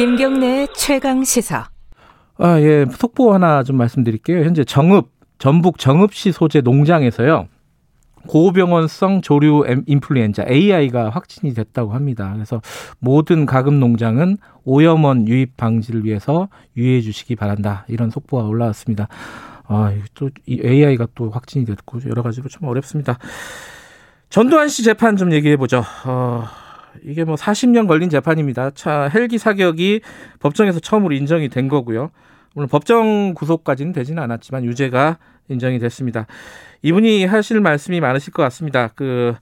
김경래 최강 시사. 아, 예. 속보 하나 좀 말씀드릴게요. 현재 정읍, 전북 정읍시 소재 농장에서요. 고병원성 조류 인플루엔자 AI가 확진이 됐다고 합니다. 그래서 모든 가금 농장은 오염원 유입 방지를 위해서 유의해 주시기 바란다. 이런 속보가 올라왔습니다. 아, 또 이 AI가 또 확진이 됐고 여러 가지로 좀 어렵습니다. 전두환 씨 재판 좀 얘기해 보죠. 어, 이게 뭐 40년 걸린 재판입니다. 차 헬기 사격이 법정에서 처음으로 인정이 된 거고요. 물론 법정 구속까지는 되지는 않았지만 유죄가 인정이 됐습니다. 이분이 하실 말씀이 많으실 것 같습니다. 그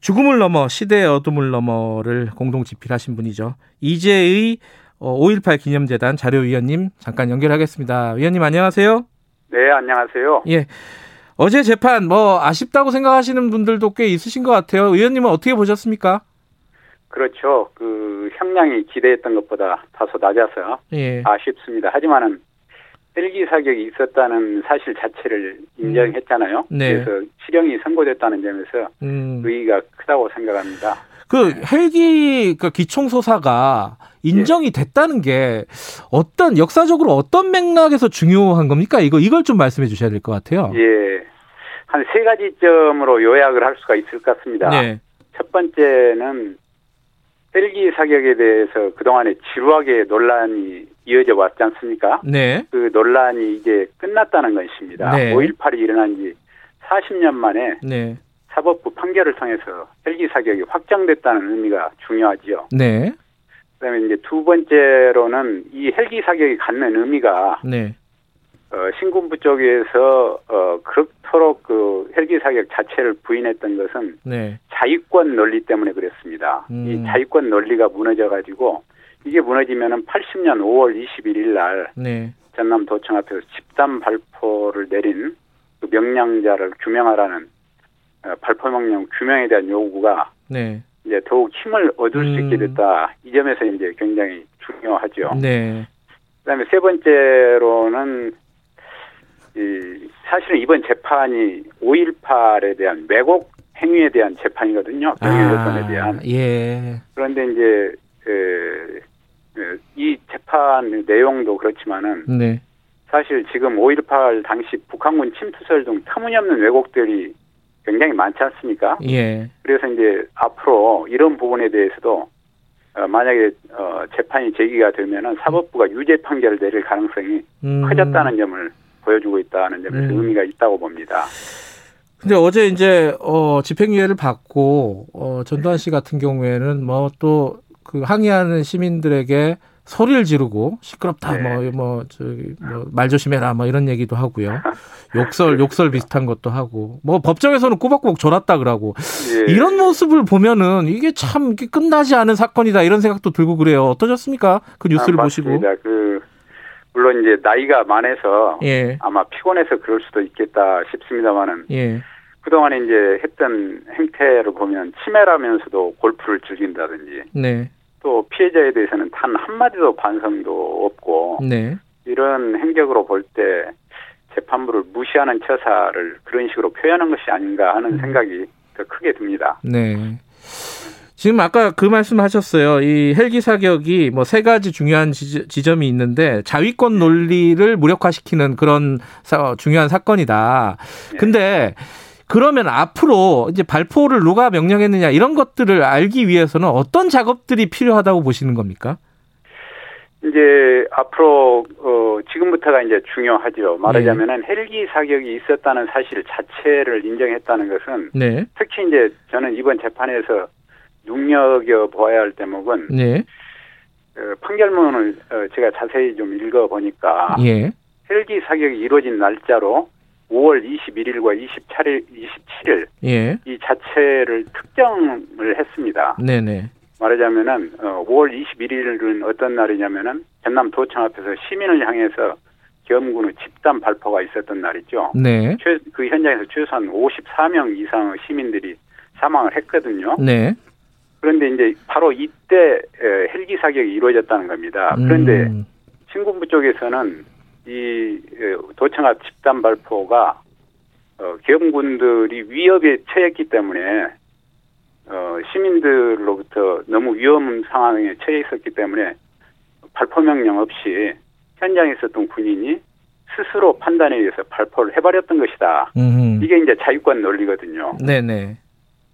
죽음을 넘어 시대의 어둠을 넘어를 공동 집필하신 분이죠. 이재의 5.18 기념재단 자료위원님 잠깐 연결하겠습니다. 위원님 안녕하세요. 네, 안녕하세요. 예. 어제 재판 뭐 아쉽다고 생각하시는 분들도 꽤 있으신 것 같아요. 의원님은 어떻게 보셨습니까? 그렇죠. 그 형량이 기대했던 것보다 다소 낮아서 예. 아쉽습니다. 하지만은 헬기 사격이 있었다는 사실 자체를 인정했잖아요. 음. 네. 그래서 실형이 선고됐다는 점에서 음. 의의가 크다고 생각합니다. 그 헬기 그 기총소사가 인정이 됐다는 게 어떤 역사적으로 어떤 맥락에서 중요한 겁니까? 이거 이걸 좀 말씀해 주셔야 될 것 같아요. 예. 한 세 가지 점으로 요약을 할 수가 있을 것 같습니다. 네. 첫 번째는 헬기 사격에 대해서 그동안에 지루하게 논란이 이어져 왔지 않습니까? 네. 그 논란이 이제 끝났다는 것입니다. 네. 5.18이 일어난 지 40년 만에 네. 사법부 판결을 통해서 헬기 사격이 확정됐다는 의미가 중요하지요. 네. 그다음에 이제 두 번째로는 이 헬기 사격이 갖는 의미가 네. 어, 신군부 쪽에서 어, 그렇도록 그 헬기 사격 자체를 부인했던 것은 네. 자유권 논리 때문에 그랬습니다. 음. 이 자유권 논리가 무너져 가지고 이게 무너지면은 80년 5월 21일 날 네. 전남 도청 앞에서 집단 발포를 내린 그 명령자를 규명하라는 어, 발포 명령 규명에 대한 요구가 네. 이제 더욱 힘을 얻을 음. 수 있게 음. 됐다. 이 점에서 이제 굉장히 중요하죠. 네. 그다음에 세 번째로는 이 사실은 이번 재판이 5.18에 대한 왜곡 행위에 대한 재판이거든요. 경영여건에 아, 대한. 예. 그런데 이제 그, 그, 이 재판 내용도 그렇지만은 네. 사실 지금 5.18 당시 북한군 침투설 등 터무니없는 왜곡들이 굉장히 많지 않습니까? 예. 그래서 이제 앞으로 이런 부분에 대해서도 어, 만약에 어, 재판이 제기가 되면은 사법부가 유죄 판결을 내릴 가능성이 음. 커졌다는 점을 보여주고 있다는 점에서 음. 의미가 있다고 봅니다. 근데 어제 이제 어 집행유예를 받고 어 전두환 씨 같은 경우에는 뭐 또 그 항의하는 시민들에게 소리를 지르고 시끄럽다 네. 뭐뭐 저기 뭐말 조심해라 뭐 이런 얘기도 하고요. 욕설 욕설 비슷한 것도 하고 뭐 법정에서는 꼬박꼬박 졸았다 그러고 예. 이런 모습을 보면은 이게 참 이게 끝나지 않은 사건이다 이런 생각도 들고 그래요. 어떠셨습니까? 그 뉴스를 아, 보시고. 그 물론 이제 나이가 많아서 예. 아마 피곤해서 그럴 수도 있겠다 싶습니다만은 예. 그동안에 이제 했던 행태를 보면 치매라면서도 골프를 즐긴다든지 네. 또 피해자에 대해서는 단 한마디도 반성도 없고 네. 이런 행적으로 볼 때 재판부를 무시하는 처사를 그런 식으로 표현한 것이 아닌가 하는 음. 생각이 더 크게 듭니다. 네. 지금 아까 그 말씀하셨어요. 이 헬기 사격이 뭐 세 가지 중요한 지점이 있는데 자위권 논리를 무력화시키는 그런 사, 중요한 사건이다. 네. 근데 그러면 앞으로 이제 발포를 누가 명령했느냐 이런 것들을 알기 위해서는 어떤 작업들이 필요하다고 보시는 겁니까? 이제 앞으로 어 지금부터가 이제 중요하죠. 말하자면은 네. 헬기 사격이 있었다는 사실 자체를 인정했다는 것은 네. 특히 이제 저는 이번 재판에서 눈여겨 보아야 할 대목은 네. 어, 판결문을 어, 제가 자세히 좀 읽어 보니까 예. 헬기 사격이 이루어진 날짜로 5월 21일과 27일, 27일 예. 이 자체를 특정을 했습니다. 네네. 말하자면은 어, 5월 21일은 어떤 날이냐면은 전남 도청 앞에서 시민을 향해서 겸군의 집단 발포가 있었던 날이죠. 네. 최, 그 현장에서 최소한 54명 이상의 시민들이 사망을 했거든요. 네. 그런데 이제 바로 이때 헬기 사격이 이루어졌다는 겁니다. 그런데 음. 신군부 쪽에서는 이 도청 앞 집단 발포가 어, 계엄군들이 위협에 처했기 때문에 어, 시민들로부터 너무 위험 상황에 처해 있었기 때문에 발포 명령 없이 현장에 있었던 군인이 스스로 판단에 의해서 발포를 해버렸던 것이다. 음흠. 이게 이제 자유권 논리거든요. 네네.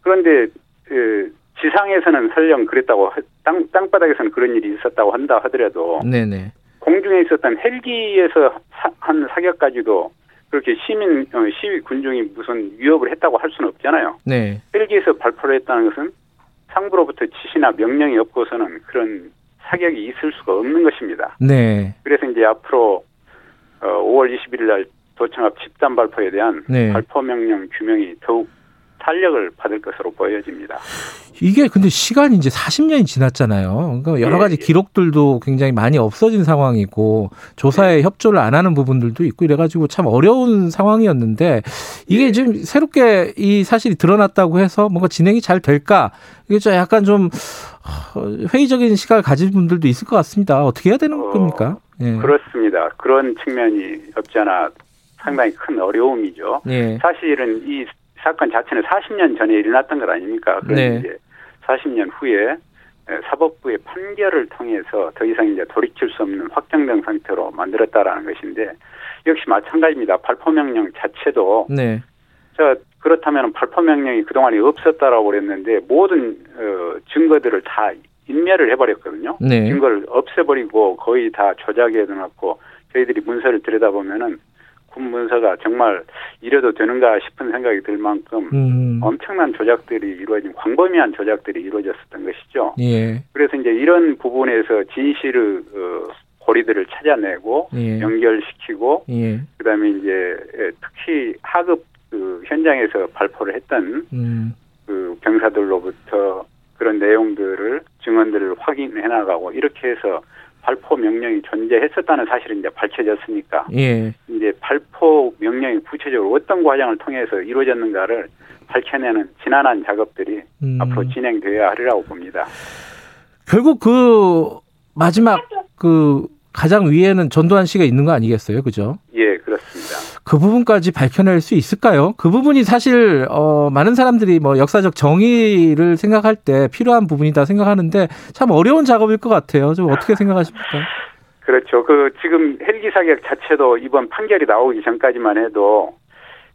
그런데 그 지상에서는 설령 그랬다고 땅 땅바닥에서는 그런 일이 있었다고 한다 하더라도 네네. 공중에 있었던 헬기에서 사, 한 사격까지도 그렇게 시민 어, 시위 군중이 무슨 위협을 했다고 할 수는 없잖아요. 네. 헬기에서 발포를 했다는 것은 상부로부터 지시나 명령이 없고서는 그런 사격이 있을 수가 없는 것입니다. 네. 그래서 이제 앞으로 어, 5월 21일 날 도청합 집단 발포에 대한 네. 발포 명령 규명이 더욱 탄력을 받을 것으로 보여집니다. 이게 근데 시간이 이제 40년이 지났잖아요. 그러니까 여러 가지 예, 예. 기록들도 굉장히 많이 없어진 상황이고 조사에 네. 협조를 안 하는 부분들도 있고 이래가지고 참 어려운 상황이었는데 이게 네. 지금 새롭게 이 사실이 드러났다고 해서 뭔가 진행이 잘 될까 이게 좀 약간 좀 회의적인 시각을 가진 분들도 있을 것 같습니다. 어떻게 해야 되는 어, 겁니까? 예. 그렇습니다. 그런 측면이 없지 않아 상당히 큰 어려움이죠. 예. 사실은 이 사건 자체는 40년 전에 일어났던 것 아닙니까? 그런데 네. 이제 40년 후에 사법부의 판결을 통해서 더 이상 이제 돌이킬 수 없는 확정된 상태로 만들었다라는 것인데 역시 마찬가지입니다. 발포 명령 자체도 네. 자 그렇다면 발포 명령이 그동안에 없었다라고 그랬는데 모든 어, 증거들을 다 인멸을 해버렸거든요. 네. 증거를 없애버리고 거의 다 조작해 놔놓고 저희들이 문서를 들여다보면은 군 문서가 정말 이래도 되는가 싶은 생각이 들 만큼 음. 엄청난 조작들이 이루어진 광범위한 조작들이 이루어졌었던 것이죠. 예. 그래서 이제 이런 부분에서 진실의 어, 고리들을 찾아내고 예. 연결시키고 예. 그다음에 이제 특히 하급 그 현장에서 발포를 했던 음. 그 병사들로부터 그런 내용들을 증언들을 확인해 나가고 이렇게 해서 발포 명령이 존재했었다는 사실이 이제 밝혀졌으니까 예. 이제 발포 명령이 구체적으로 어떤 과정을 통해서 이루어졌는가를 밝혀내는 지난한 작업들이 음. 앞으로 진행되어야 하리라고 봅니다. 결국 그 마지막 그 가장 위에는 전두환 씨가 있는 거 아니겠어요, 그죠? 예, 그렇습니다. 그 부분까지 밝혀낼 수 있을까요? 그 부분이 사실 어 많은 사람들이 뭐 역사적 정의를 생각할 때 필요한 부분이다 생각하는데 참 어려운 작업일 것 같아요. 좀 어떻게 생각하십니까? 그렇죠. 그 지금 헬기 사격 자체도 이번 판결이 나오기 전까지만 해도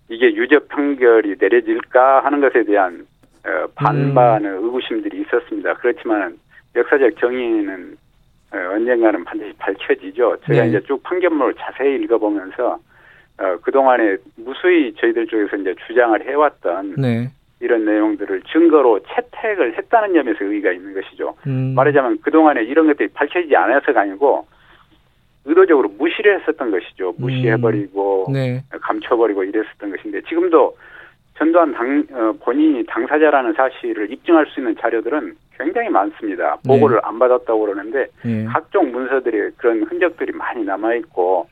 이게 유죄 판결이 내려질까 하는 것에 대한 어, 반반의 음. 의구심들이 있었습니다. 그렇지만 역사적 정의는 어, 언젠가는 반드시 밝혀지죠. 제가 네. 이제 쭉 판결문을 자세히 읽어보면서 어, 그동안에 무수히 저희들 쪽에서 이제 주장을 해왔던 네. 이런 내용들을 증거로 채택을 했다는 점에서 의의가 있는 것이죠. 음. 말하자면 그동안에 이런 것들이 밝혀지지 않아서가 아니고 의도적으로 무시를 했었던 것이죠. 무시해버리고 음. 네. 감춰버리고 이랬었던 것인데 지금도 전두환 당 어, 본인이 당사자라는 사실을 입증할 수 있는 자료들은 굉장히 많습니다. 보고를 네. 안 받았다고 그러는데 네. 각종 문서들이 그런 흔적들이 많이 남아 있고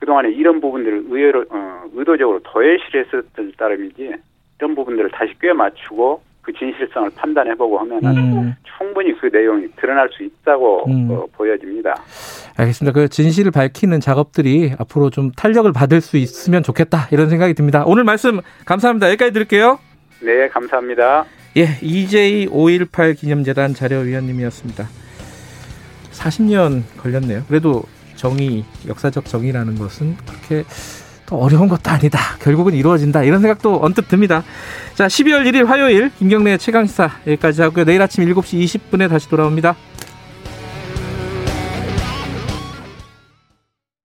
그동안에 이런 부분들을 의외로 어, 의도적으로 도외시를 했었던 따름이지 이런 부분들을 다시 꿰 맞추고 그 진실성을 판단해보고 하면은 음. 충분히 그 내용이 드러날 수 있다고 음. 어, 보여집니다. 알겠습니다. 그 진실을 밝히는 작업들이 앞으로 좀 탄력을 받을 수 있으면 좋겠다 이런 생각이 듭니다. 오늘 말씀 감사합니다. 여기까지 드릴게요. 네, 감사합니다. 예, EJ 5.18 기념재단 자료위원님이었습니다. 40년 걸렸네요. 그래도 정의, 역사적 정의라는 것은 그렇게 또 어려운 것도 아니다. 결국은 이루어진다. 이런 생각도 언뜻 듭니다. 자, 12월 1일 화요일 김경래 최강시사 여기까지 하고요. 내일 아침 7시 20분에 다시 돌아옵니다.